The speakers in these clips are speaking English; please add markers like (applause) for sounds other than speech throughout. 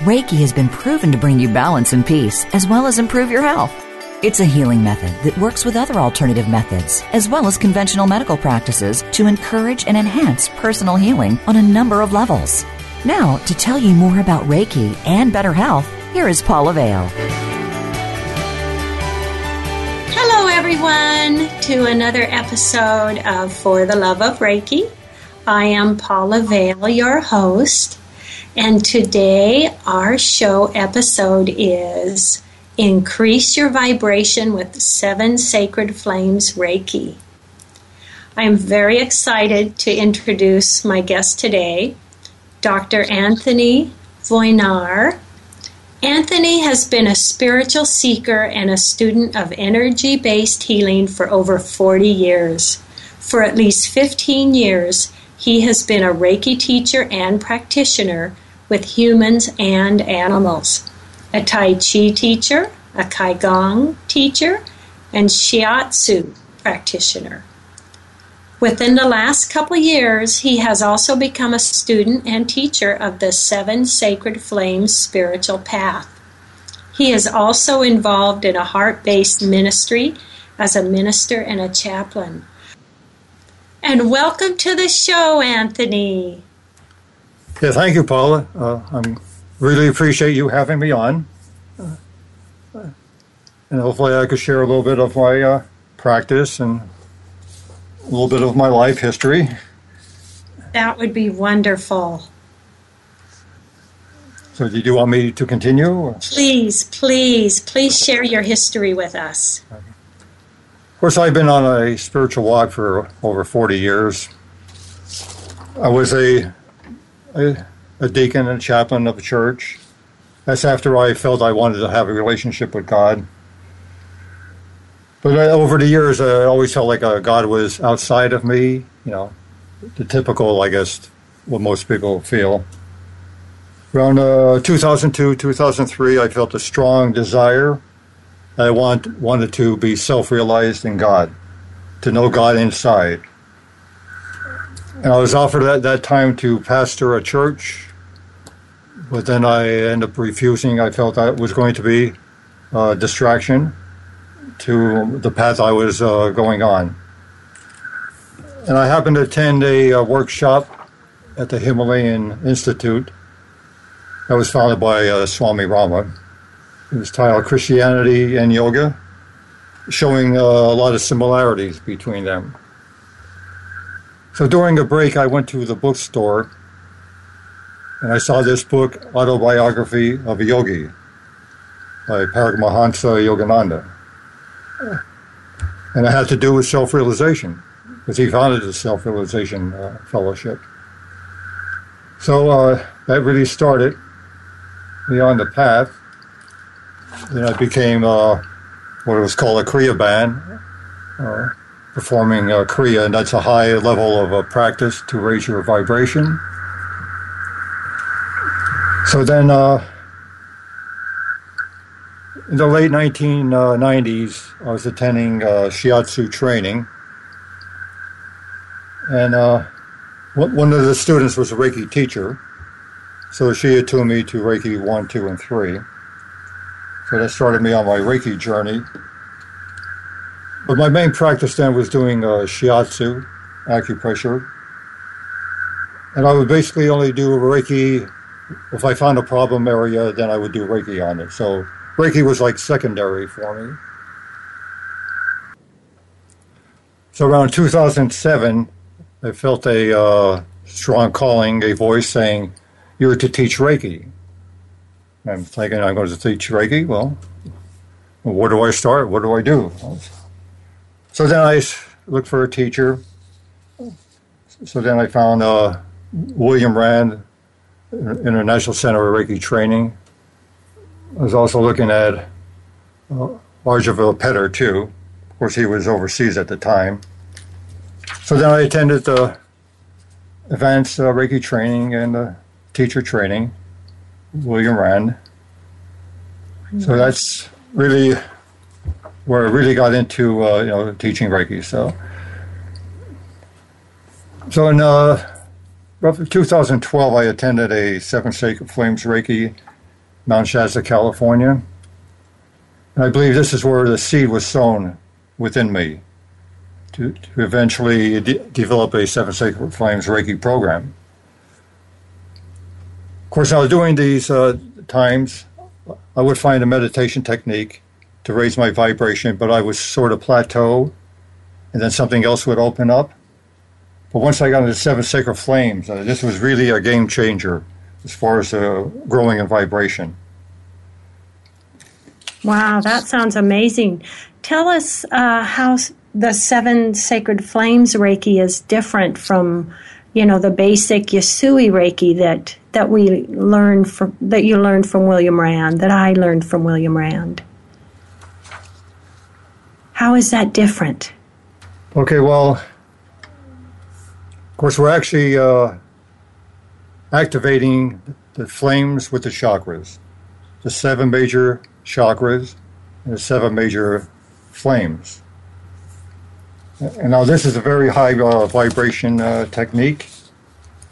Reiki has been proven to bring you balance and peace, as well as improve your health. It's a healing method that works with other alternative methods, as well as conventional medical practices, to encourage and enhance personal healing on a number of levels. Now, to tell you more about Reiki and better health, here is Paula Vale. Hello, everyone, to another episode of For the Love of Reiki. I am Paula Vale, your host, and today our show episode is Increase Your Vibration with Seven Sacred Flames Reiki. I am very excited to introduce my guest today, Dr. Anthony Wojnar. Anthony has been a spiritual seeker and a student of energy based healing for over 40 years. For at least 15 years, he has been a Reiki teacher and practitioner with humans and animals, a Tai Chi teacher, a Qigong teacher, and Shiatsu practitioner. Within the last couple years, he has also become a student and teacher of the Seven Sacred Flames spiritual path. He is also involved in a heart based ministry as a minister and a chaplain. And welcome to the show, Anthony. Yeah, thank you, Paula. Uh, I really appreciate you having me on. Uh, and hopefully, I could share a little bit of my uh, practice and a little bit of my life history. That would be wonderful. So, did you want me to continue? Or? Please, please, please share your history with us. Of course, I've been on a spiritual walk for over 40 years. I was a, a, a deacon and a chaplain of a church. That's after I felt I wanted to have a relationship with God. But over the years, I always felt like uh, God was outside of me, you know, the typical, I guess, what most people feel. Around uh, 2002, 2003, I felt a strong desire. I want, wanted to be self realized in God, to know God inside. And I was offered at that time to pastor a church, but then I ended up refusing. I felt that was going to be a distraction to the path I was uh, going on. And I happened to attend a, a workshop at the Himalayan Institute that was founded by uh, Swami Rama. It was titled Christianity and Yoga, showing uh, a lot of similarities between them. So during a break, I went to the bookstore and I saw this book, Autobiography of a Yogi, by Paramahansa Yogananda. And it had to do with self realization, because he founded the Self Realization uh, Fellowship. So uh, that really started me on the path. Then I became uh, what was called a Kriyaban, uh, performing uh, Kriya, and that's a high level of uh, practice to raise your vibration. So then, uh, in the late 1990s, I was attending uh, shiatsu training, and uh, one of the students was a Reiki teacher, so she attuned me to Reiki 1, 2, and 3. So that started me on my Reiki journey. But my main practice then was doing uh, shiatsu, acupressure. And I would basically only do Reiki if I found a problem area, then I would do Reiki on it. So Reiki was like secondary for me. So around 2007, I felt a uh, strong calling, a voice saying, You're to teach Reiki. I'm thinking I'm going to teach Reiki. Well, well, where do I start? What do I do? So then I looked for a teacher. So then I found uh, William Rand International Center of Reiki Training. I was also looking at uh, Petter too. Of course, he was overseas at the time. So then I attended the advanced uh, Reiki training and uh, teacher training, William Rand. So that's really where I really got into uh, you know teaching Reiki. So so in uh, roughly 2012, I attended a Seven Sacred Flames Reiki, Mount Shasta, California. And I believe this is where the seed was sown within me to, to eventually de- develop a Seven Sacred Flames Reiki program. Of course, I was doing these uh, times, I would find a meditation technique to raise my vibration, but I would sort of plateau, and then something else would open up. But once I got into Seven Sacred Flames, uh, this was really a game changer as far as uh, growing in vibration. Wow, that sounds amazing. Tell us uh, how the Seven Sacred Flames Reiki is different from, you know, the basic Usui Reiki that that we learned from that you learned from William Rand, that I learned from William Rand. How is that different? Okay, well, of course, we're actually uh, activating the flames with the chakras, the seven major chakras, and the seven major flames. And now, this is a very high uh, vibration uh, technique.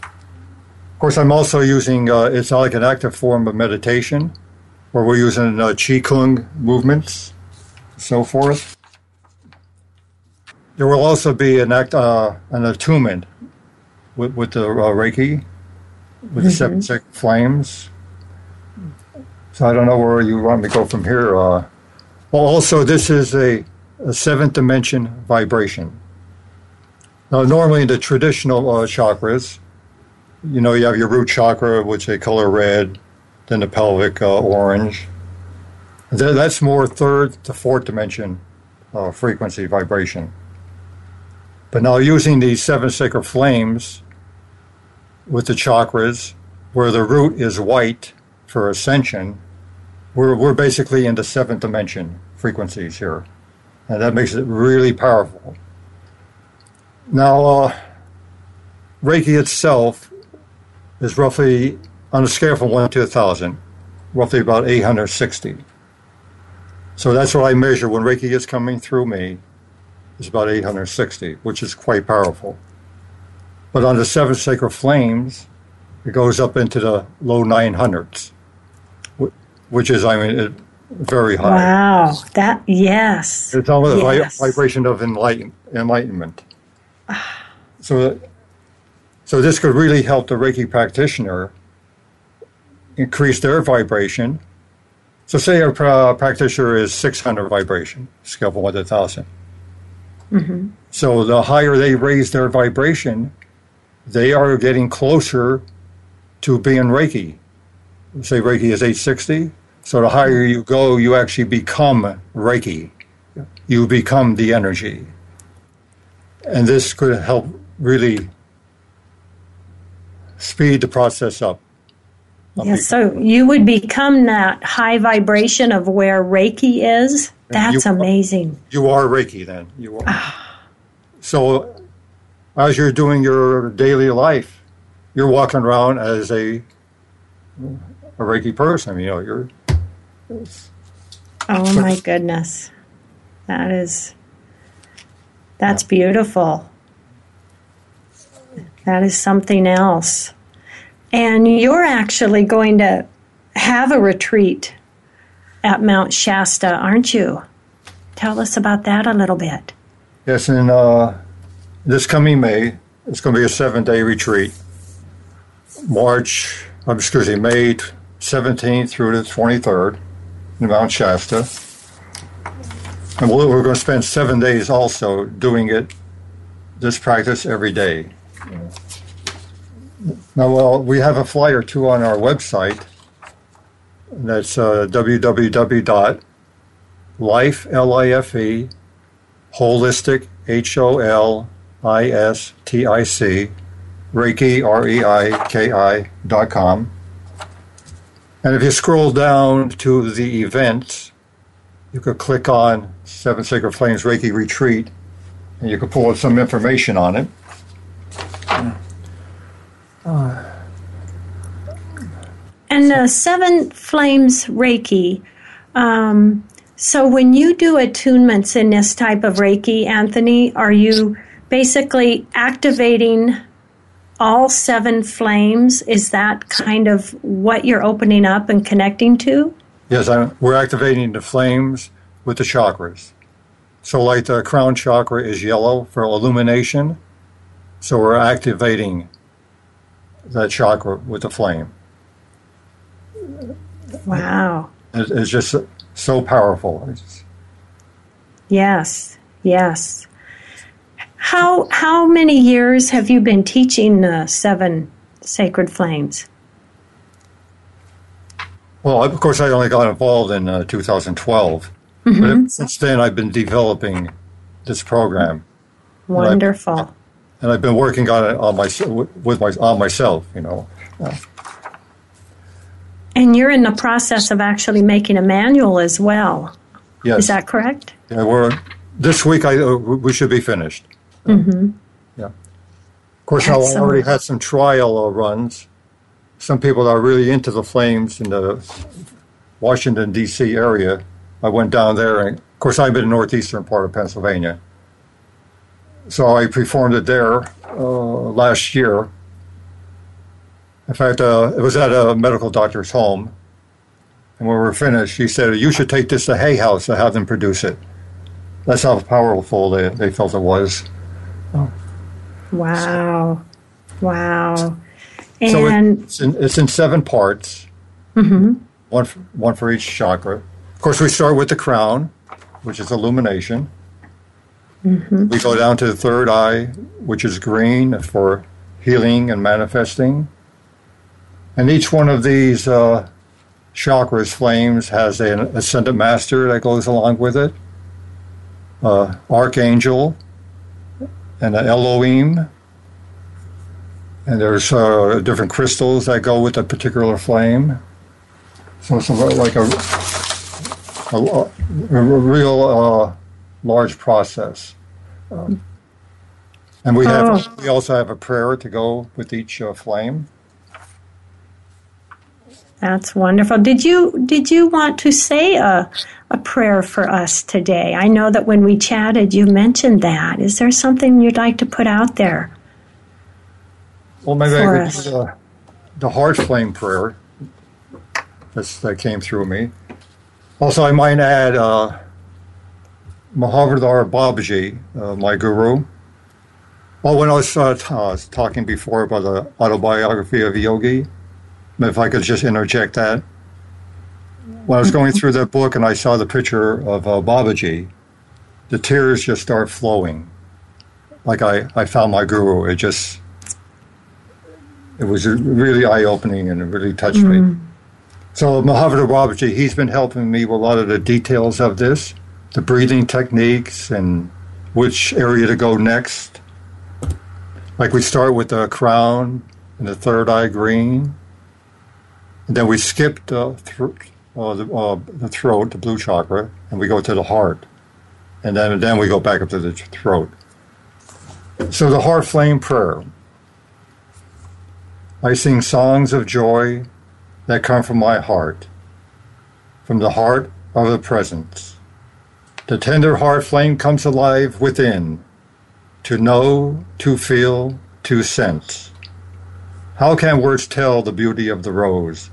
Of course, I'm also using uh, it's like an active form of meditation, where we're using uh, Qi Kung movements, so forth. There will also be an act, uh, an attunement with, with the uh, Reiki, with the seven sacred flames. So I don't know where you want me to go from here. Uh, well, also, this is a, a seventh dimension vibration. Now, normally in the traditional uh, chakras, you know, you have your root chakra, which they color red, then the pelvic uh, orange. That's more third to fourth dimension uh, frequency vibration. But now using these seven sacred flames with the chakras, where the root is white for ascension, we're, we're basically in the seventh dimension frequencies here. And that makes it really powerful. Now, uh, Reiki itself is roughly, on a scale from 1 to 1,000, roughly about 860. So that's what I measure when Reiki is coming through me is about 860, which is quite powerful. But on the seven sacred flames, it goes up into the low 900s, which is, I mean, very high. Wow, that yes. It's almost Yes. a vibration of enlighten, enlightenment. (sighs) so, so this could really help the Reiki practitioner increase their vibration. So, say a pra- practitioner is 600 vibration, scale from 1 to 1,000. Mm-hmm. So, the higher they raise their vibration, they are getting closer to being Reiki. Say Reiki is 860. So, the higher you go, you actually become Reiki. You become the energy. And this could help really speed the process up. Yes, so you would become that high vibration of where Reiki is. That's you- amazing. You are Reiki then. You are. Ah. so, as you're doing your daily life, you're walking around as a a Reiki person. You know, you're Oh my goodness. That is that's beautiful. That is something else. And you're actually going to have a retreat at Mount Shasta, aren't you? Tell us about that a little bit. yes. and uh, this coming May, it's going to be a seven-day retreat. March, I'm excuse me, May 17th through the 23rd in Mount Shasta. And we're we're going to spend seven days also doing it, this practice every day. Now, well, we have a flyer too on our website. That's uh, life, L I F E, holistic, H O L I S T I C, Reiki, R E I K I dot com. And if you scroll down to the events, you could click on Seven Sacred Flames Reiki Retreat, and you could pull up some information on it. And the Seven Flames Reiki. Um, so when you do attunements in this type of Reiki, Anthony, are you basically activating all seven flames? Is that kind of what you're opening up and connecting to? Yes, I'm, we're activating the flames with the chakras. So, like the crown chakra is yellow for illumination, so we're activating that chakra with the flame. Wow. It- It's just so powerful. It's- Yes, yes. How how many years have you been teaching the seven sacred flames? Well, of course, I only got involved in uh, 2012, but since then I've been developing this program, Wonderful. and I've been working on it on my with my on myself. You know, And you're in the process of actually making a manual as well. yes. Is that correct? Yeah, we're this week. I uh, we should be finished. Mm-hmm. Yeah. Of course, I already had some trial uh, runs. Some people are really into the flames in the Washington D.C. area. I went down there, and of course, I'm in the northeastern part of Pennsylvania. So I performed it there uh, last year. In fact, uh, it was at a medical doctor's home. And when we were finished, he said, You should take this to Hay House and have them produce it. That's how powerful they, they felt it was. Wow. Wow. So And it's in, it's in seven parts, one, for, one for each chakra. Of course, we start with the crown, which is illumination. We go down to the third eye, which is green for healing and manifesting. And each one of these uh, chakras, flames, has an ascendant master that goes along with it, uh, archangel, and an Elohim. And there's uh, different crystals that go with a particular flame. So it's like a, a, a real uh, large process. Um, and we have Oh. we also have a prayer to go with each uh, flame. That's wonderful. Did you did you want to say a a prayer for us today? I know that when we chatted you mentioned that. Is there something you'd like to put out there? Well, maybe I us. do the, the heart flame prayer that's, that came through me. Also, I might add uh, Mahavatar Babaji, uh, my guru. Oh, when I was uh, t- uh, talking before about the autobiography of Yogi, if I could just interject that. When I was going through that book and I saw the picture of uh, Babaji, the tears just start flowing. Like I, I found my guru. It just it was really eye opening and it really touched me. So Mahavir Babaji, he's been helping me with a lot of the details of this, the breathing techniques and which area to go next. Like we start with the crown and the third eye green, and then we skip the uh, the, uh, the throat, the blue chakra, and we go to the heart, and then then we go back up to the throat. So the heart flame prayer. I sing songs of joy that come from my heart, from the heart of the presence. The tender heart flame comes alive within, to know, to feel, to sense. How can words tell the beauty of the rose,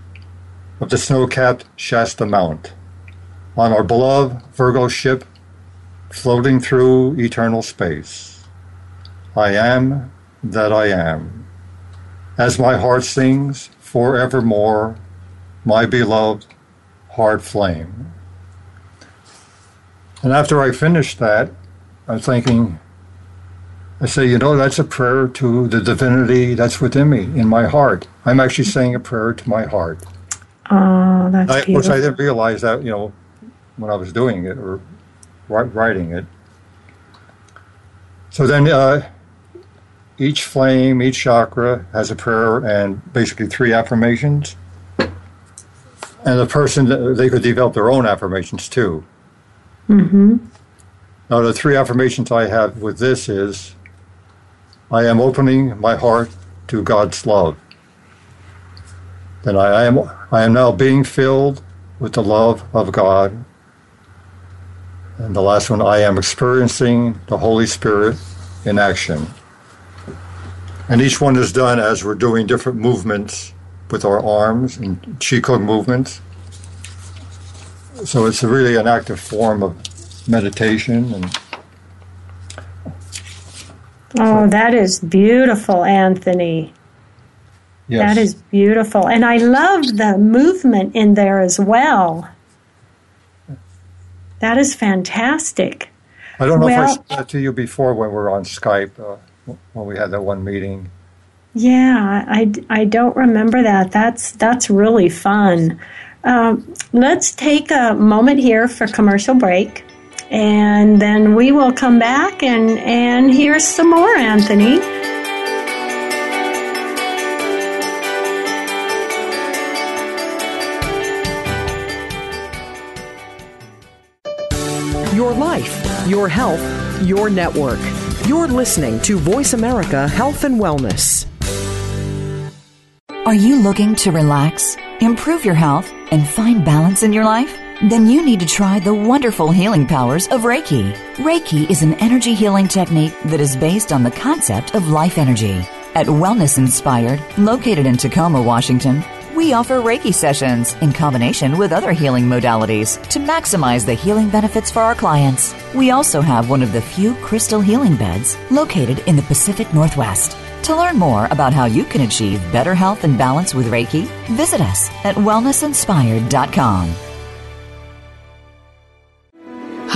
of the snow capped Shasta Mount, on our beloved Virgo ship floating through eternal space? I am that I am as my heart sings forevermore, my beloved heart flame. And after I finished that, I'm thinking, I say, you know, that's a prayer to the divinity that's within me, in my heart. I'm actually saying a prayer to my heart. Oh, that's I, beautiful. I didn't realize that, you know, when I was doing it or writing it. So then uh, each flame, each chakra has a prayer and basically three affirmations. And the person, they could develop their own affirmations too. Mm-hmm. Now, the three affirmations I have with this is I am opening my heart to God's love. Then I am, I am now being filled with the love of God. And the last one, I am experiencing the Holy Spirit in action. And each one is done as we're doing different movements with our arms and Qi Kung movements. So it's really an active form of meditation and Oh, that is beautiful, Anthony. yes. That is beautiful. And I love the movement in there as well. That is fantastic. I don't know if I said that to you before when we were on Skype uh, when we had that one meeting. Yeah, I, I don't remember that. That's that's really fun. Um, let's take a moment here for commercial break, and then we will come back and and hear some more, Anthony. Your life, your health, your network. You're listening to Voice America Health and Wellness. Are you looking to relax, improve your health, and find balance in your life? Then you need to try the wonderful healing powers of Reiki. Reiki is an energy healing technique that is based on the concept of life energy. At Wellness Inspired, located in Tacoma, Washington, we offer Reiki sessions in combination with other healing modalities to maximize the healing benefits for our clients. We also have one of the few crystal healing beds located in the Pacific Northwest. To learn more about how you can achieve better health and balance with Reiki, visit us at wellnessinspired.com.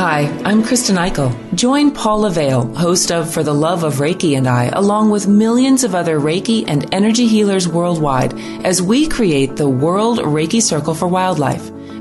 Hi, I'm Kristen Eichel. Join Paula Vale, host of For the Love of Reiki and I, along with millions of other Reiki and energy healers worldwide, as we create the World Reiki Circle for Wildlife.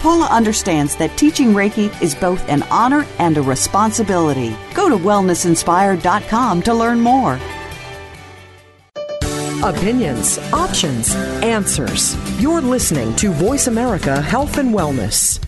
Paula understands that teaching Reiki is both an honor and a responsibility. Go to wellnessinspired.com to learn more. Opinions, options, answers. You're listening to Voice America Health and Wellness.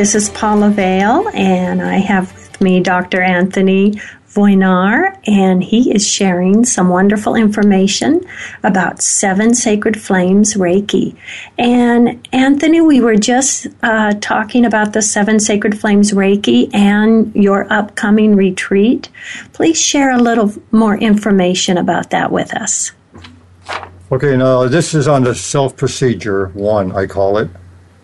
This is Paula Vale, and I have with me Dr. Anthony Wojnar, and he is sharing some wonderful information about Seven Sacred Flames Reiki. And Anthony, we were just uh, talking about the Seven Sacred Flames Reiki and your upcoming retreat. Please share a little more information about that with us. Okay, now this is on the self procedure one, I call it.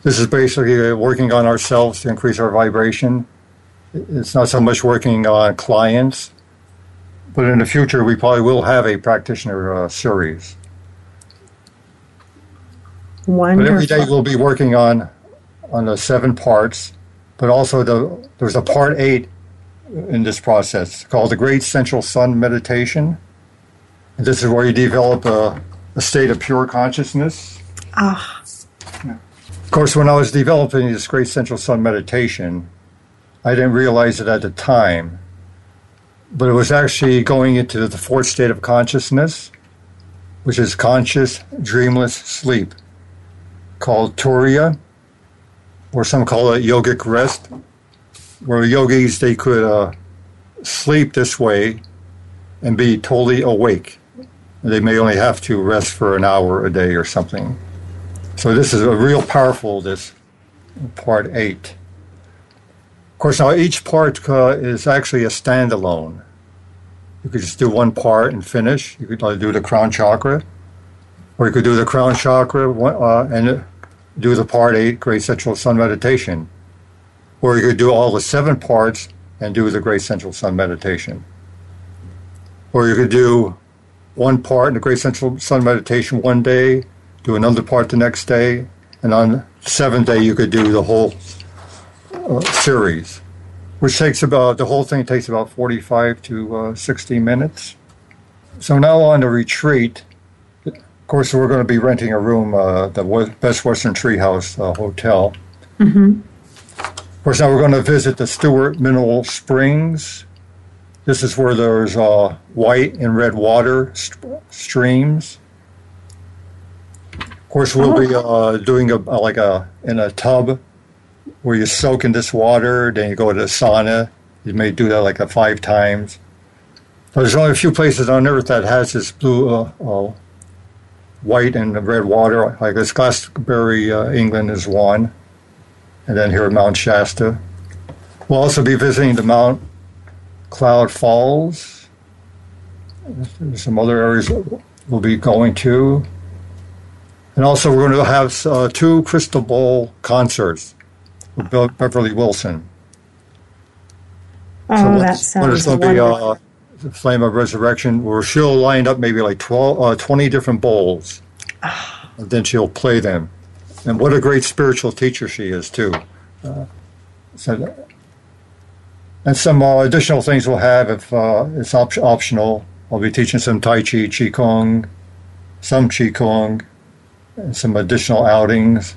This is basically working on ourselves to increase our vibration. It's not so much working on clients, but in the future we probably will have a practitioner uh, series. Wonderful. But every day we'll be working on on the seven parts, but also the there's a part eight in this process called the Great Central Sun Meditation. And this is where you develop a, a state of pure consciousness. Ah, Of course, when I was developing this Great Central Sun Meditation, I didn't realize it at the time, but it was actually going into the fourth state of consciousness, which is conscious, dreamless sleep, called Turiya, or some call it yogic rest, where yogis they could uh, sleep this way and be totally awake. They may only have to rest for an hour a day or something. So this is a real powerful. This part eight. Of course, now each part uh, is actually a standalone. You could just do one part and finish. You could uh, do the crown chakra, or you could do the crown chakra uh, and do the part eight Great Central Sun meditation, or you could do all the seven parts and do the Great Central Sun meditation, or you could do one part in the Great Central Sun meditation one day, do another part the next day, and on the seventh day you could do the whole uh, series, which takes about the whole thing takes about forty-five to uh, sixty minutes. So now on the retreat, of course we're going to be renting a room, uh, the Best Western Treehouse uh, Hotel. Mm-hmm. Of course, now we're going to visit the Stewart Mineral Springs. This is where there's uh, white and red water st- streams. Of course, we'll be uh, doing a like a in a tub where you soak in this water, then you go to the sauna. You may do that like a five times. But there's only a few places on Earth that has this blue, uh, uh, white and red water. Like this Glastonbury, uh, England is one, and then here at Mount Shasta. We'll also be visiting the Mount Cloud Falls. There's some other areas we'll be going to. And also, we're going to have uh, two Crystal Bowl concerts with Be- Beverly Wilson. oh, So that what's- what is sounds going to be uh, Flame of Resurrection, where she'll line up maybe like 12, uh, 20 different bowls. and then she'll play them. And what a great spiritual teacher she is, too. Uh, so, and some uh, additional things we'll have if uh, it's op- optional. I'll be teaching some Tai Chi, Qi Kong, some Qi Kong, and some additional outings.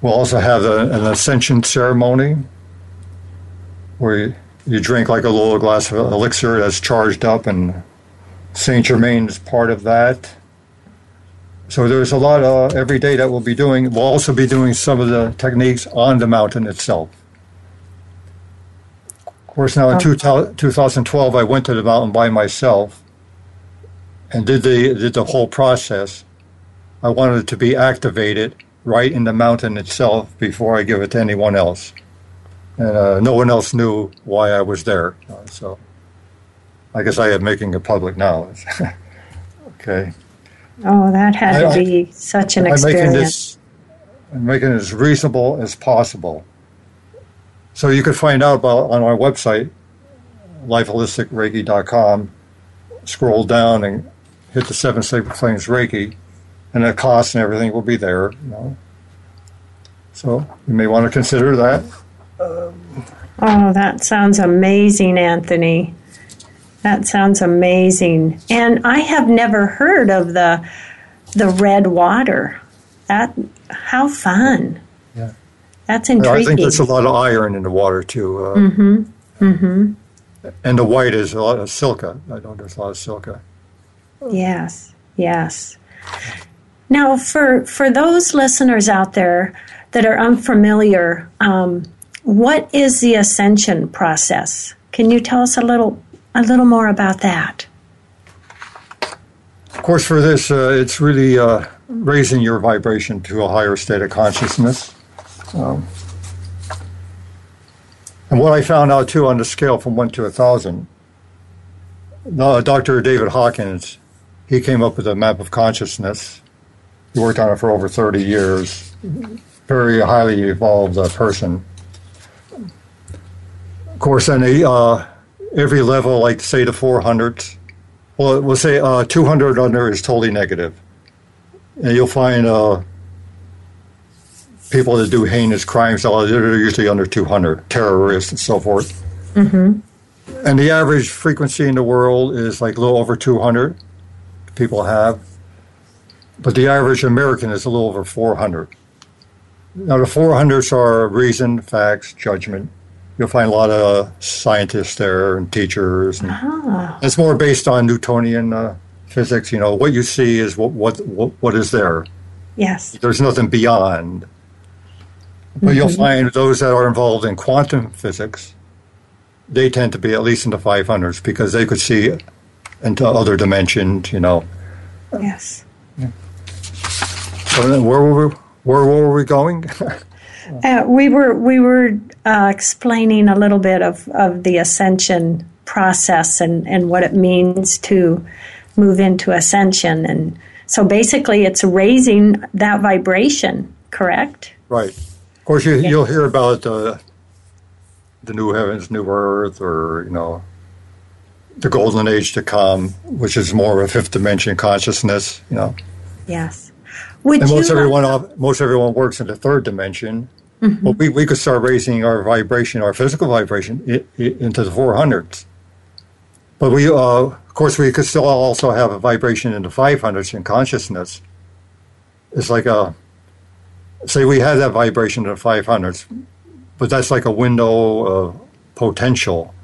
We'll also have a, an ascension ceremony where you, you drink like a little glass of elixir that's charged up, and Saint Germain is part of that. So there's a lot uh, every day that we'll be doing. We'll also be doing some of the techniques on the mountain itself. Of course, now in two 2012, I went to the mountain by myself and did the did the whole process. I wanted it to be activated right in the mountain itself before I give it to anyone else, and uh, no one else knew why I was there. So, I guess I am making it public now. (laughs) okay. Oh, that had I- to be such an I'm making experience. this I'm making it as reasonable as possible. So you can find out about on our website, lifeholisticreiki.com. Scroll down and hit the seven sacred flames Reiki, and the cost and everything will be there. You know. So you may want to consider that. Oh, that sounds amazing, Anthony. That sounds amazing. And I have never heard of the the red water. That how fun. Yeah. That's intriguing. I think there's a lot of iron in the water too. Uh, mm-hmm. Mm-hmm. And the white is a lot of silica. I know there's a lot of silica. Yes, yes. Now, for for those listeners out there that are unfamiliar, um, what is the ascension process? Can you tell us a little a little more about that? Of course, for this, uh, it's really uh, raising your vibration to a higher state of consciousness. Um, and what I found out too on the scale from one to a thousand, uh, Dr. David Hawkins, he came up with a map of consciousness. He worked on it for over 30 years. Very highly evolved uh, person. Of course, on a, uh, every level, like say the 400s, well, we'll say uh, 200 under is totally negative. And you'll find uh, people that do heinous crimes, uh, they're usually under 200, terrorists and so forth. Mm-hmm. And the average frequency in the world is like a little over 200 people have. But the average American is a little over 400. Now, the 400s are reason, facts, judgment. You'll find a lot of scientists there and teachers. And Ah. It's more based on Newtonian uh, physics. You know, what you see is what, what, what, what is there. Yes. There's nothing beyond. But you'll find those that are involved in quantum physics, they tend to be at least in the 500s because they could see into other dimensions, you know. Yes. Then where were we, where were we going? (laughs) Uh, we were we were uh, explaining a little bit of, of the ascension process and, and what it means to move into ascension and so basically it's raising that vibration correct right. Of course, you, you'll hear about uh, the new heavens, new earth, or, you know, the golden age to come, which is more of a fifth dimension consciousness, you know. yes would And most everyone, off- most everyone works in the third dimension. But we, we could start raising our vibration, our physical vibration, i i into the 400s. But we, uh, of course, we could still also have a vibration in the 500s in consciousness. It's like a, say we had that vibration in the 500s, but that's like a window of potential.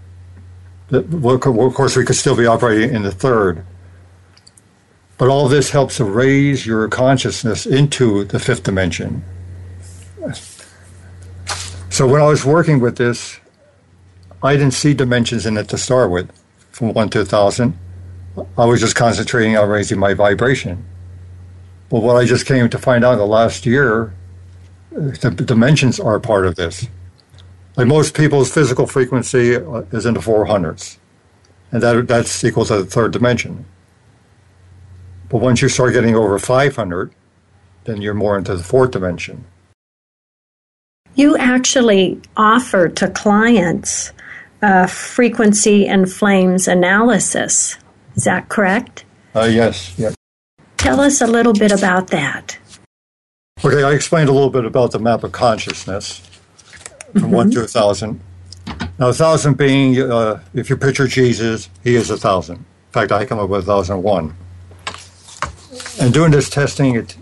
That, well, of course, we could still be operating in the third. But all this helps to raise your consciousness into the fifth dimension. So when I was working with this, I didn't see dimensions in it to start with, from 1 to a 1,000. I was just concentrating on raising my vibration. But what I just came to find out the last year, the dimensions are part of this. Like most people's physical frequency uh, is in the 400s, and that, that's equal to the third dimension. But once you start getting over 500, then you're more into the fourth dimension. you actually offer to clients uh, frequency and flames analysis is that correct Uh, yes, yeah. tell us a little bit about that Okay, I explained a little bit about the map of consciousness from 1 to 1,000. Now, 1,000 being, uh, if you picture Jesus, he is a 1,000. In fact, I come up with 1,001. And doing this testing, it,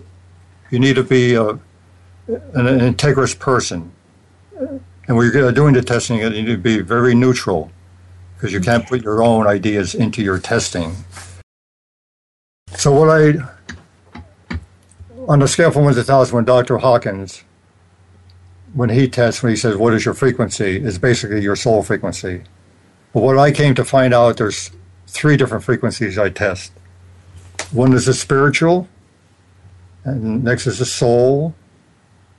you need to be uh, an, an integrous person. And when you're doing the testing, you need to be very neutral because you can't put your own ideas into your testing. So, what I on the scale from 1 to 1,000, when Dr. Hawkins, when he tests, when he says, What is your frequency? is basically your soul frequency. But what I came to find out, there's three different frequencies I test. One is the spiritual, and next is the soul,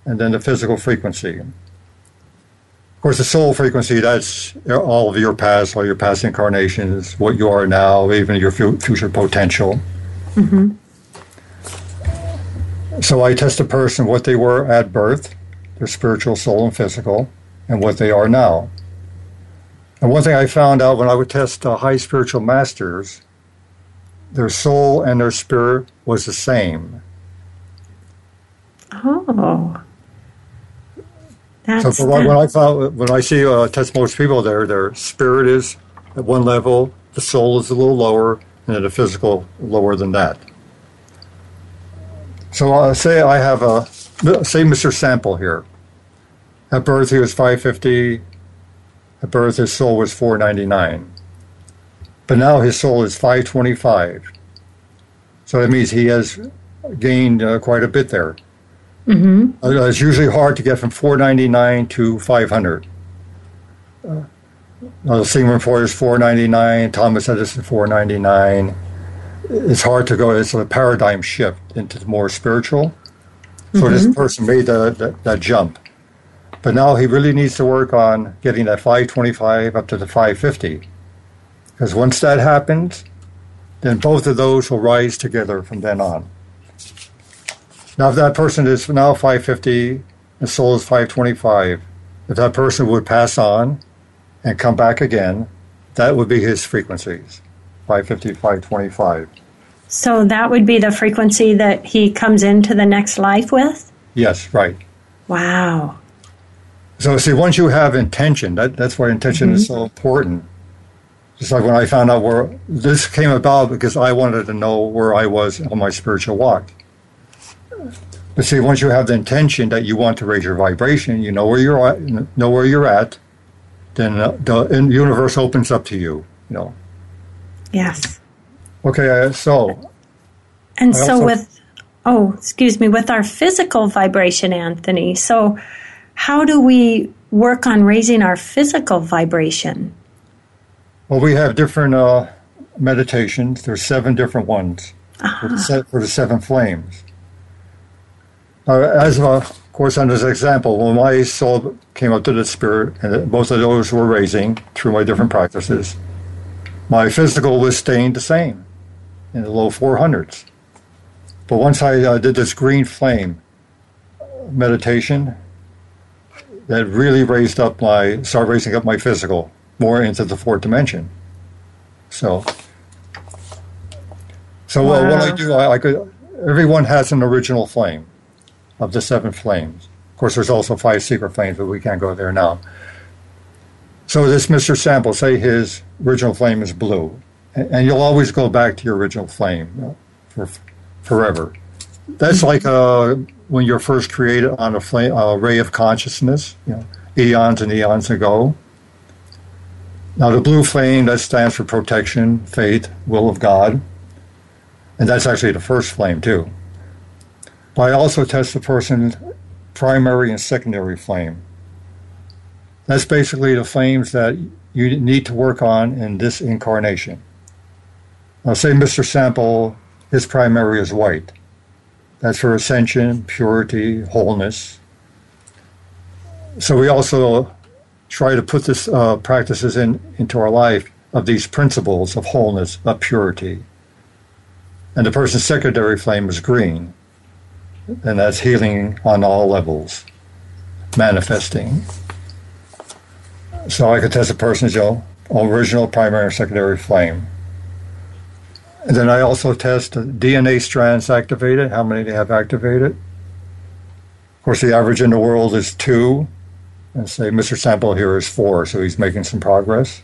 and then the physical frequency. Of course, the soul frequency, that's all of your past, all your past incarnations, what you are now, even your future potential. So I test a person what they were at birth, their spiritual, soul, and physical, and what they are now. And one thing I found out when I would test uh, high spiritual masters, their soul and their spirit was the same. oh So that's for when, when I found, when I see uh, test most people, there, their spirit is at one level, the soul is a little lower, and the physical lower than that. So uh, say I have a say Mr. Sample here. At birth he was 550. At birth his soul was 499. But now his soul is 525. So that means he has gained uh, quite a bit there. Uh, it's usually hard to get from 499 to 500. Uh, uh, Sigmund Freud is 499, Thomas Edison 499. It's hard to go. It's a paradigm shift into the more spiritual. So this person made the, that, that jump, but now he really needs to work on getting that 525 up to the 550. Because once that happens, then both of those will rise together from then on. Now, if that person is now 550 and soul is 525, if that person would pass on and come back again, that would be his frequencies 550, 525. So that would be the frequency that he comes into the next life with? Yes, right. Wow. So, see, once you have intention, that, that's why intention mm-hmm. is so important. Just like when I found out where this came about because I wanted to know where I was on my spiritual walk. But see, once you have the intention that you want to raise your vibration, you know where you're at, know where you're at, then the universe opens up to you. You know. Yes. Okay, so. And I so with, oh, excuse me, with our physical vibration, Anthony. So, how do we work on raising our physical vibration? Well, we have different uh, meditations. There's seven different ones uh-huh. for, the se- for the seven flames. Uh, as of course, on this example, when my soul came up to the spirit, and both of those were raising through my different practices, my physical was staying the same in the low 400s. But once I uh, did this green flame meditation, that really raised up my, started raising up my physical more into the fourth dimension. So, so wow. uh, what I do, I, I could, everyone has an original flame of the seven flames. Of course, there's also five secret flames, but we can't go there now. So this Mr. Sample, say his original flame is blue, and you'll always go back to your original flame for forever. That's mm-hmm. like uh, when you're first created on a, flame, a ray of consciousness, you know, eons and eons ago. Now, the blue flame, that stands for protection, faith, will of God. And that's actually the first flame, too. But I also test the person's primary and secondary flame. That's basically the flames that you need to work on in this incarnation. Now, say Mr. Sample, his primary is white. That's for ascension, purity, wholeness. So we also try to put this uh, practices in into our life of these principles of wholeness, of purity. And the person's secondary flame is green and that's healing on all levels, manifesting. So I could test a person's original, primary, or secondary flame. And then I also test DNA strands activated, how many they have activated. Of course, the average in the world is two, and say Mr. Sample here is four, so he's making some progress.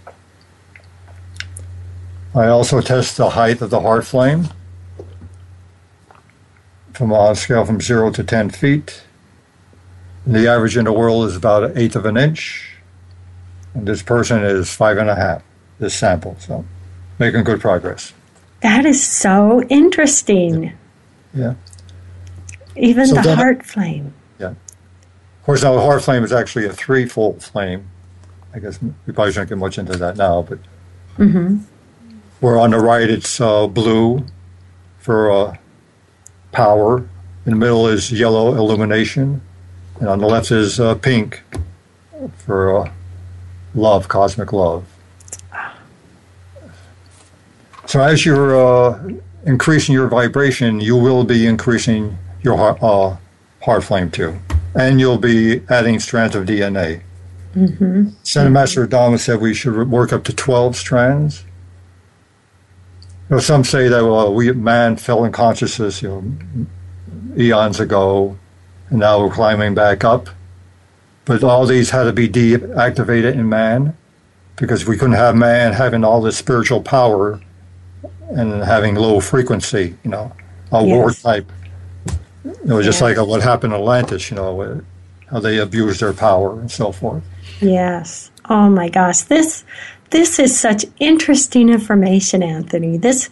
I also test the height of the heart flame from a scale from zero to 10 feet. And The average in the world is about an eighth of an inch. And this person is five and a half, this sample. So making good progress. That is so interesting. Yeah. Even so the heart flame. Of course, now the heart flame is actually a threefold flame. I guess we probably shouldn't get much into that now, but mm-hmm. where on the right it's uh, blue for uh, power. In the middle is yellow illumination, and on the left is uh, pink for uh, love, cosmic love. So as you're uh, increasing your vibration, you will be increasing your heart, uh, heart flame too, and you'll be adding strands of DNA. Mm-hmm. Center Master Dharma said we should work up to 12 strands. You know, some say that well, we man fell in consciousness, you know, eons ago, and now we're climbing back up. But all these had to be deactivated in man because we couldn't have man having all this spiritual power and having low frequency, you know, a yes. war type. It was just like what happened in Atlantis, you know, how they abused their power and so forth. Yes. Oh my gosh, this this is such interesting information, Anthony. This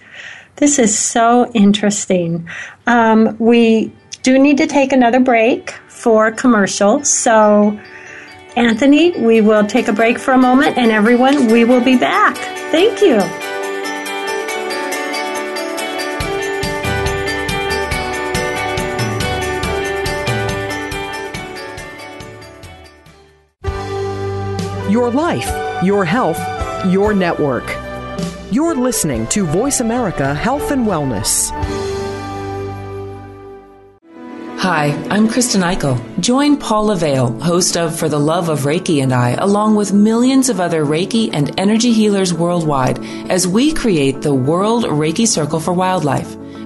this is so interesting. Um, we do need to take another break for commercial, so. Anthony, we will take a break for a moment, and everyone, we will be back. Thank you. Your life, your health your network. You're listening to Voice America Health and Wellness. Hi, I'm Kristen Eichel. Join Paula Vale, host of For the Love of Reiki and I, along with millions of other Reiki and energy healers worldwide, as we create the World Reiki Circle for Wildlife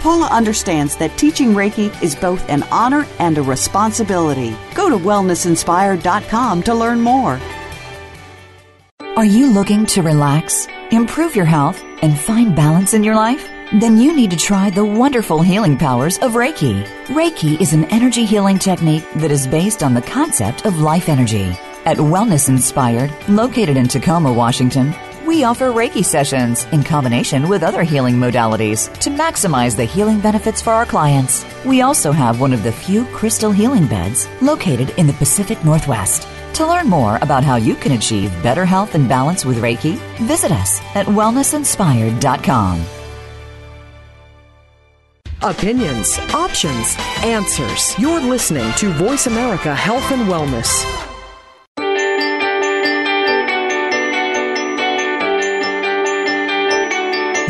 Paula understands that teaching Reiki is both an honor and a responsibility. Go to wellnessinspired.com to learn more. Are you looking to relax, improve your health, and find balance in your life? Then you need to try the wonderful healing powers of Reiki. Reiki is an energy healing technique that is based on the concept of life energy. At Wellness Inspired, located in Tacoma, Washington, we offer Reiki sessions in combination with other healing modalities to maximize the healing benefits for our clients. We also have one of the few crystal healing beds located in the Pacific Northwest. To learn more about how you can achieve better health and balance with Reiki, visit us at wellnessinspired.com. Opinions, options, answers. You're listening to Voice America Health and Wellness.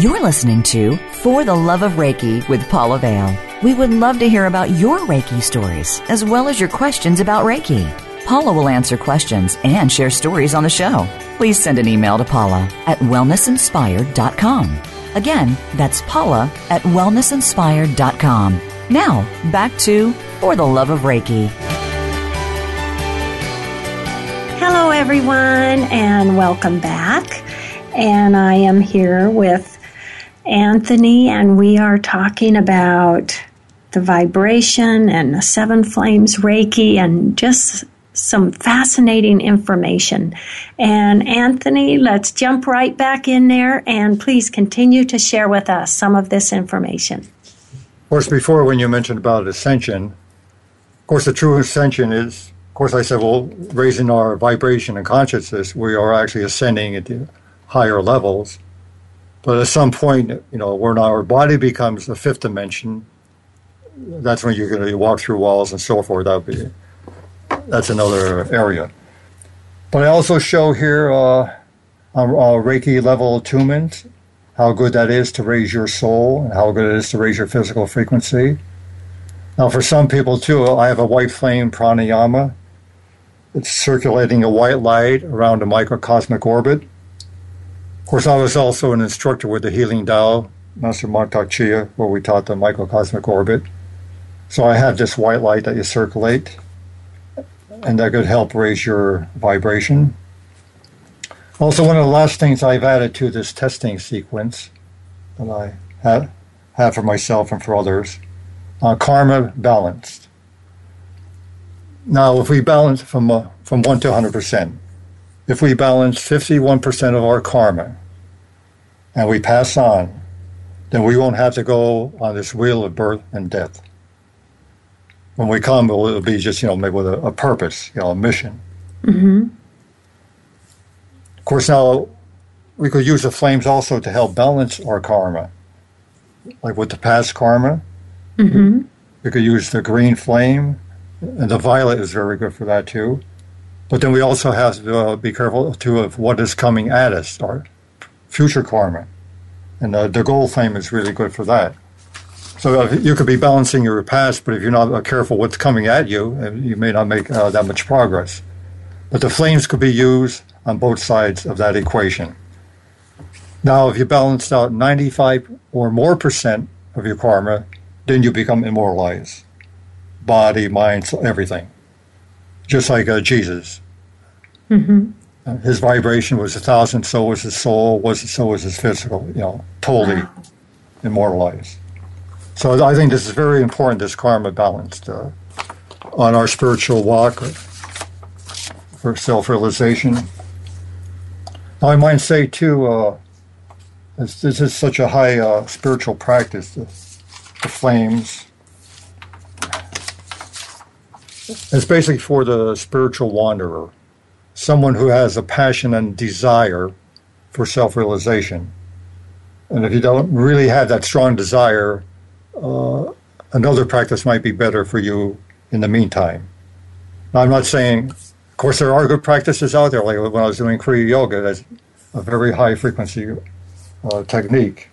You're listening to For the Love of Reiki with Paula Vale. We would love to hear about your Reiki stories as well as your questions about Reiki. Paula will answer questions and share stories on the show. Please send an email to Paula at wellnessinspired.com. Again, that's Paula at wellnessinspired.com. Now, back to For the Love of Reiki. Hello, everyone, and welcome back. And I am here with Anthony, and we are talking about the vibration and the seven flames Reiki and just some fascinating information. And Anthony, let's jump right back in there and please continue to share with us some of this information. Of course, before when you mentioned about ascension, of course, the true ascension is, of course, I said, well, raising our vibration and consciousness, we are actually ascending into higher levels. But at some point, you know, when our body becomes the fifth dimension, that's when you're going to walk through walls and so forth. That be that's another area. But I also show here uh, Reiki level attunement, how good that is to raise your soul, and how good it is to raise your physical frequency. Now, for some people too, I have a white flame pranayama. It's circulating a white light around a microcosmic orbit course, I was also an instructor with the Healing Tao, Master Mantak Chia, where we taught the microcosmic orbit. So I have this white light that you circulate, and that could help raise your vibration. Also, one of the last things I've added to this testing sequence that I have, have for myself and for others uh, karma balanced. Now, if we balance from, uh, from 1 to 100%, if we balance 51% of our karma and we pass on, then we won't have to go on this wheel of birth and death. When we come, it'll be just, you know, maybe with a, a purpose, you know, a mission. Mm-hmm. Of course, now we could use the flames also to help balance our karma. Like with the past karma, mm-hmm. we could use the green flame, and the violet is very good for that too. But then we also have to uh, be careful too of what is coming at us, or future karma. And uh, the gold flame is really good for that. So uh, you could be balancing your past, but if you're not uh, careful what's coming at you, uh, you may not make uh, that much progress. But the flames could be used on both sides of that equation. Now, if you balanced out 95 or more percent of your karma, then you become immortalized. Body, mind, everything. Just like uh, Jesus. Mm-hmm. Uh, his vibration was a thousand, so was his soul, was so was his physical, you know, totally Wow. immortalized. So I think this is very important, this karma balance uh, on our spiritual walk for self-realization. Now, I might say, too, uh, this, this is such a high uh, spiritual practice, the, the flames. It's basically for the spiritual wanderer, someone who has a passion and desire for self-realization. And if you don't really have that strong desire, uh, another practice might be better for you in the meantime. Now, I'm not saying, of course, there are good practices out there. Like when I was doing Kriya Yoga, that's a very high frequency uh, technique.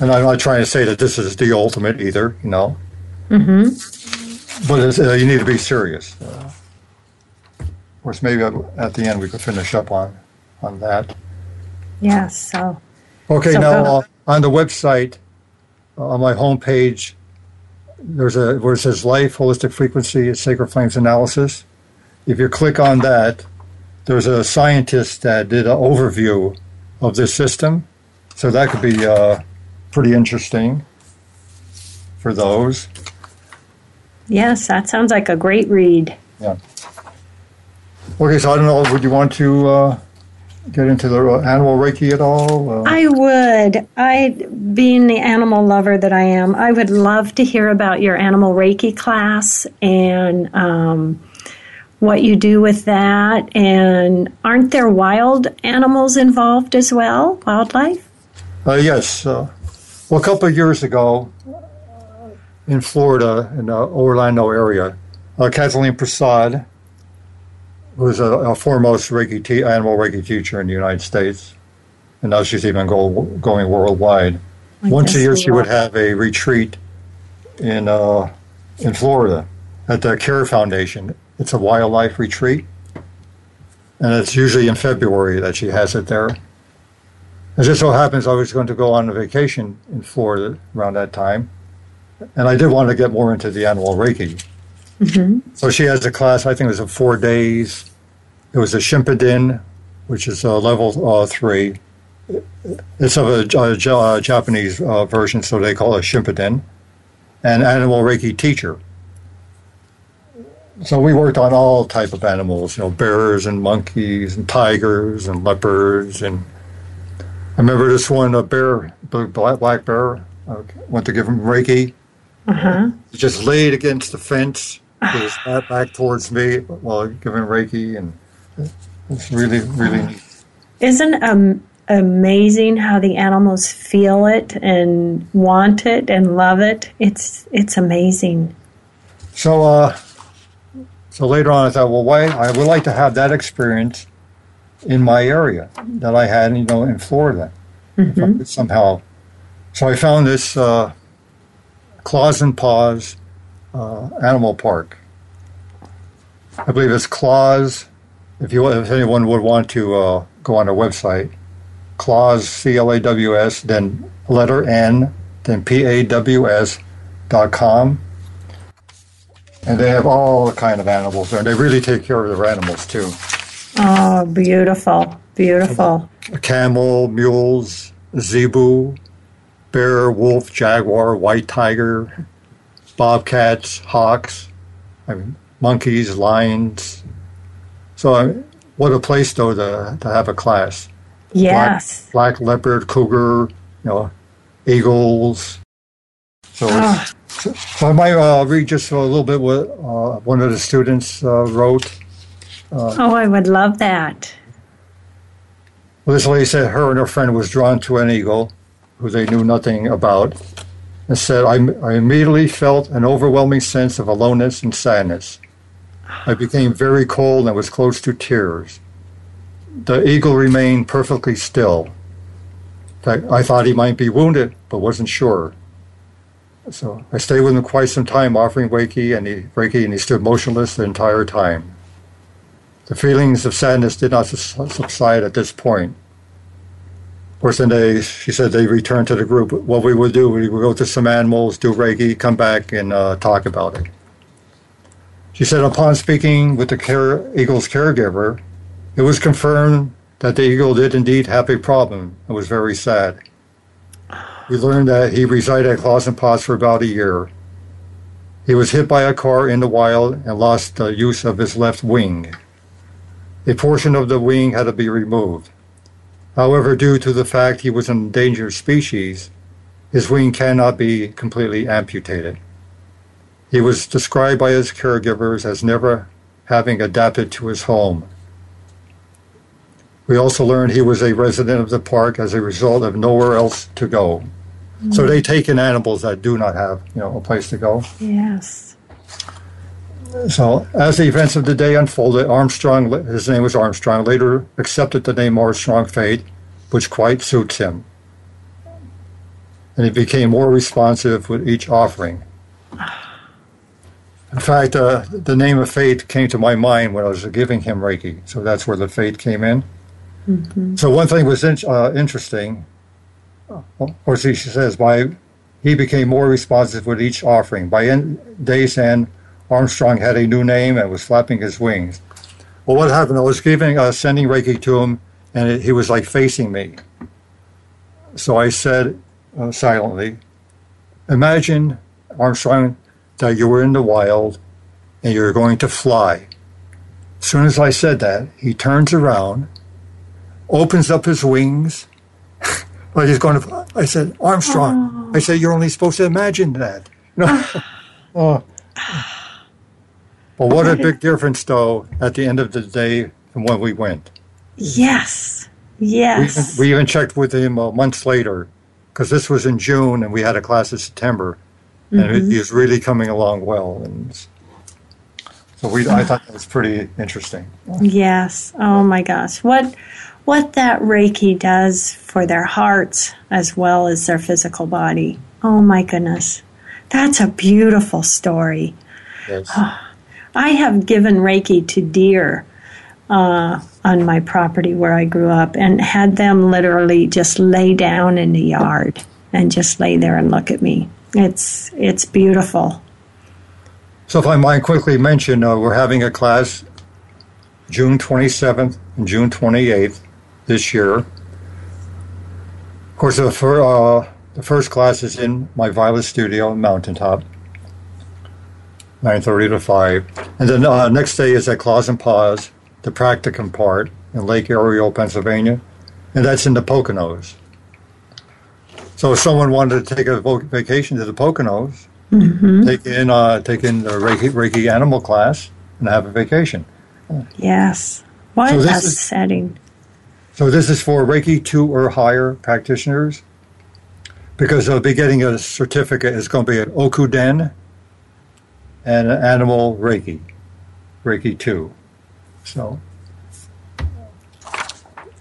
And I'm not trying to say that this is the ultimate either, you know. Mm-hmm. But it's, uh, you need to be serious. Uh, of course, maybe at the end we could finish up on, on that. Yes. So Okay, So now uh, on the website, uh, on my homepage, there's a where it says Life Holistic Frequency Sacred Flames Analysis. If you click on that, there's a scientist that did an overview of this system, so that could be uh, pretty interesting for those. Yes, that sounds like a great read. Yeah. Okay, so I don't know. Would you want to uh, get into the animal reiki at all? Uh, I would. I, being the animal lover that I am, I would love to hear about your animal Reiki class and um, what you do with that. And aren't there wild animals involved as well? Wildlife? Uh, yes. Uh, well, a couple of years ago, in Florida, in the Orlando area, uh, Kathleen Prasad, who was a, a foremost Reiki te- animal Reiki teacher in the United States, and now she's even go, going worldwide. I Once a year, she would have a retreat in uh, in Florida at the Care Foundation. It's a wildlife retreat, and it's usually in February that she has it there. It just so happens I was going to go on a vacation in Florida around that time, and I did want to get more into the animal Reiki. So she has a class. I think it was a four days. It was a Shinpiden, which is a level uh, three. It's of a, a, a Japanese uh, version, so they call it Shinpiden, and animal Reiki teacher. So we worked on all type of animals, you know, bears and monkeys and tigers and leopards and I remember this one, a bear, black, black bear, uh, went to give him Reiki. Uh-huh. He just laid against the fence with his back back towards me while giving Reiki, and it's really, really neat. Isn't um, amazing how the animals feel it and want it and love it? It's it's amazing. So, uh, so later on, I thought, well, why? I would like to have that experience in my area that I had, you know, in Florida. Could somehow. So I found this uh, Claws and Paws uh, Animal Park. I believe it's Claws. If you, if anyone would want to uh, go on our website, Claws C L A W S, then letter N, then P A W S dot com and they have all the kind of animals there. And they really take care of their animals too. Oh, beautiful, beautiful. Camel, mules, zebu, bear, wolf, jaguar, white tiger, bobcats, hawks, I mean, monkeys, lions. So, I what a place though to, to have a class. Yes. Black leopard, cougar, you know, eagles. So, Oh, so I might uh, read just a little bit what uh, one of the students uh, wrote. oh, I would love that. Well, this lady said her and her friend was drawn to an eagle who they knew nothing about and said, I, I immediately felt an overwhelming sense of aloneness and sadness. I became very cold and was close to tears. the eagle remained perfectly still. In fact, I thought he might be wounded, but wasn't sure. So I stayed with him quite some time, offering Reiki, and he, Reiki, and he stood motionless the entire time. The feelings of sadness did not subside at this point. Of course, then they, she said they returned to the group. What we would do, we would go to some animals, do Reiki, come back, and uh, talk about it. She said upon speaking with the care, eagle's caregiver, it was confirmed that the eagle did indeed have a problem and was very sad. We learned that he resided at Claws and Paws for about a year. He was hit by a car in the wild and lost the use of his left wing. A portion of the wing had to be removed. However, due to the fact he was an endangered species, his wing cannot be completely amputated. He was described by his caregivers as never having adapted to his home. We also learned he was a resident of the park as a result of nowhere else to go. Mm. So they take in animals that do not have, you know, a place to go. Yes. So as the events of the day unfolded, Armstrong, his name was Armstrong, later accepted the name Armstrong Fate, which quite suits him. And he became more responsive with each offering. In fact, uh, the name of Fate came to my mind when I was giving him Reiki, so that's where the Fate came in. Mm-hmm. So one thing was in, uh, interesting. Of course, she says by he became more responsive with each offering. By end, day's end, Armstrong had a new name and was flapping his wings. Well, what happened? I was giving, uh, sending Reiki to him, and it, he was like facing me. So I said uh, silently, "Imagine Armstrong that you were in the wild and you're going to fly." As soon as I said that, he turns around opens up his wings. (laughs) like he's going to, I said, Armstrong. Oh. I said, you're only supposed to imagine that. (laughs) No. oh. (sighs) But what a big difference, though, at the end of the day from when we went. Yes. Yes. We even, we even checked with him uh, months later because this was in June and we had a class in September. And mm-hmm. he was really coming along well. And so we, I thought that was pretty interesting. Yes. Oh my gosh. What what that Reiki does for their hearts as well as their physical body. Oh my goodness. That's a beautiful story. Yes. I have given Reiki to deer uh, on my property where I grew up and had them literally just lay down in the yard and just lay there and look at me. It's it's beautiful. So, if I might quickly mention, uh, we're having a class June 27th and June 28th this year. Of course, the, fir- uh, the first class is in my Violet studio in Mountaintop, 9.30 to 5. And then uh, next day is at Claws and Paws, the practicum part in Lake Ariel, Pennsylvania. And that's in the Poconos. So if someone wanted to take a vacation to the Poconos, mm-hmm. take in uh, take in the Reiki, Reiki animal class and have a vacation. Yes. What so a is, setting. So this is for Reiki 2 or higher practitioners because they'll be getting a certificate. It's going to be an Okuden and an Animal Reiki, Reiki 2. So.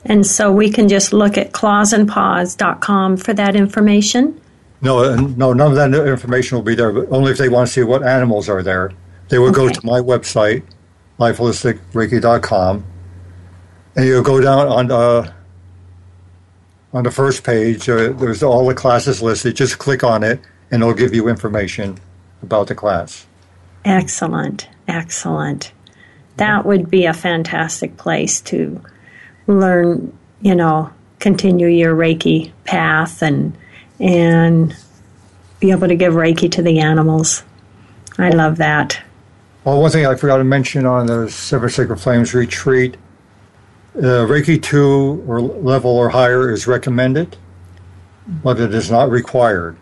And so we can just look at clawsandpaws.com for that information? No, uh, no, none of that information will be there, but only if they want to see what animals are there. They will okay. go to my website, lifeholisticreiki.com, and you'll go down on uh, on the first page. Uh, there's all the classes listed. Just click on it, and it'll give you information about the class. Excellent, excellent. That would be a fantastic place to learn. You know, continue your Reiki path and and be able to give Reiki to the animals. I love that. Well, one thing I forgot to mention on the Seven Sacred Flames retreat uh, Reiki 2 or level or higher is recommended, but it is not required.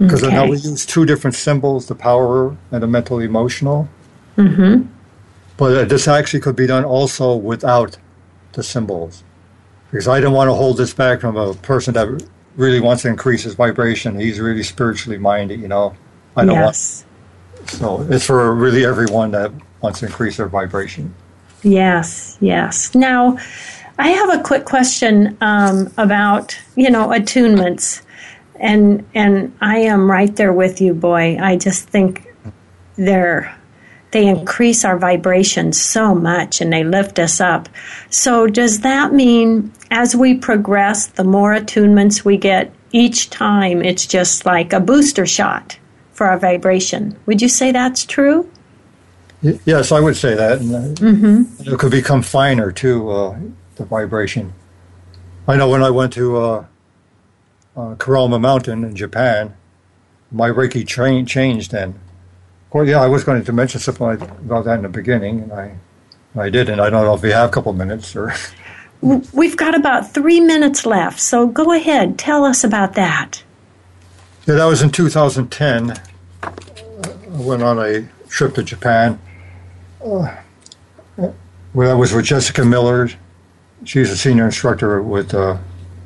Because okay. now we use two different symbols the power and the mental emotional. Mm-hmm. But this actually could be done also without the symbols. Because I don't want to hold this back from a person that really wants to increase his vibration. He's really spiritually minded, you know. I don't yes. want. So it's for really everyone that wants to increase their vibration. Yes, yes. Now, I have a quick question um, about you know attunements, and and I am right there with you, boy. I just think they're they increase our vibration so much and they lift us up. So does that mean as we progress, the more attunements we get each time, it's just like a booster shot for our vibration? Would you say that's true? Yes, I would say that. Mm-hmm. It could become finer too, uh, the vibration. I know when I went to uh, uh, Kurama Mountain in Japan, my Reiki train changed then. Well, yeah, I was going to mention something about that in the beginning, and I, I didn't. I don't know if we have a couple minutes or. We've got about three minutes left, so go ahead. Tell us about that. Yeah, that was in 2010. I went on a trip to Japan uh, where I was with Jessica Miller. She's a senior instructor with uh,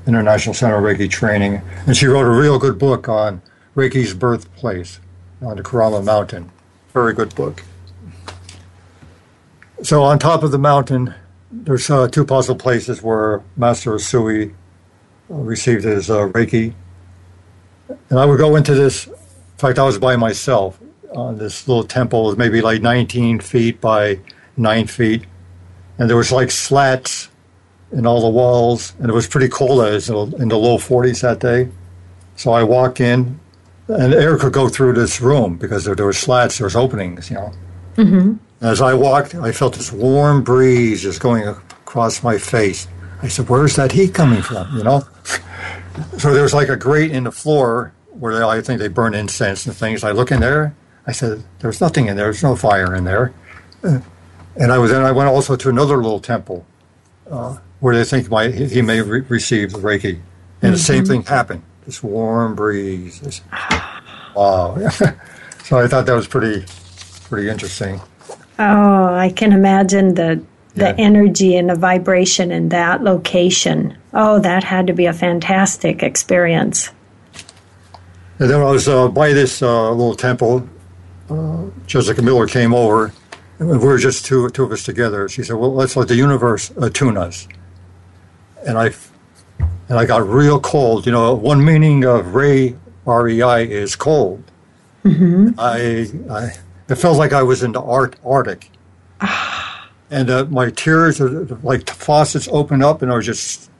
International Center of Reiki Training, and she wrote a real good book on Reiki's birthplace on the Kurama Mountain. Very good book. So on top of the mountain, there's uh, two possible places where Master Usui uh, received his uh, Reiki. And I would go into this, in fact, I was by myself uh, this little temple maybe like 19 feet by 9 feet. And there was like slats in all the walls, and it was pretty cold. It was in the low 40s that day. So I walked in, and air could go through this room because there, there were slats, there was openings, you know. Mm-hmm. As I walked, I felt this warm breeze just going across my face. I said, "Where's that heat coming from?" You know. so there was like a grate in the floor where they, I think they burn incense and things. I look in there, I said, "There's nothing in there. There's no fire in there." Uh, and I was then I went also to another little temple uh, where they think my he may re- receive the Reiki, and mm-hmm. the same mm-hmm. thing happened. This warm breeze. This, wow. (laughs) so I thought that was pretty pretty interesting. Oh, I can imagine the the yeah. energy and the vibration in that location. Oh, that had to be a fantastic experience. And then I was uh, by this uh, little temple uh, Jessica Miller came over, and we were just two, two of us together. She said, "Well, let's let the universe attune us." And I, and I got real cold. You know, one meaning of Ray R E I is cold. Mm-hmm. I, I, it felt like I was in the Art Arctic, (sighs) and uh, my tears, uh, like faucets, opened up, and I was just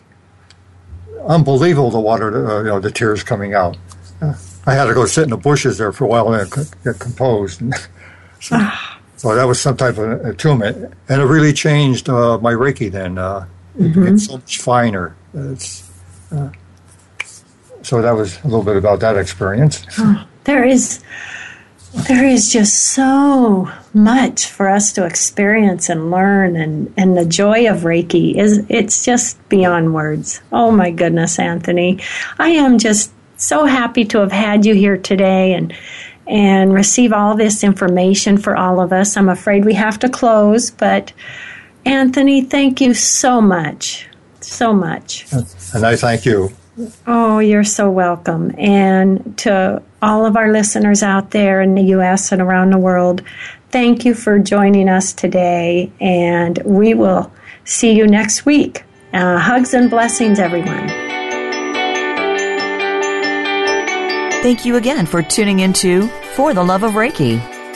unbelievable. The water, uh, you know, the tears coming out. Uh, I had to go sit in the bushes there for a while and get composed. (laughs) so, (sighs) so, that was some type of attunement, and it really changed uh, my Reiki. Then uh, mm-hmm. became so much finer. It's, uh, so that was a little bit about that experience. Oh, there is, there is just so much for us to experience and learn, and and the joy of Reiki is it's just beyond words. Oh my goodness, Anthony, I am just so happy to have had you here today and and receive all this information for all of us. I'm afraid we have to close, but Anthony, thank you so much. So much. And I thank you. Oh, you're so welcome. And to all of our listeners out there in the U.S. and around the world, thank you for joining us today. And we will see you next week. Uh, hugs and blessings, everyone. Thank you again for tuning into For the Love of Reiki.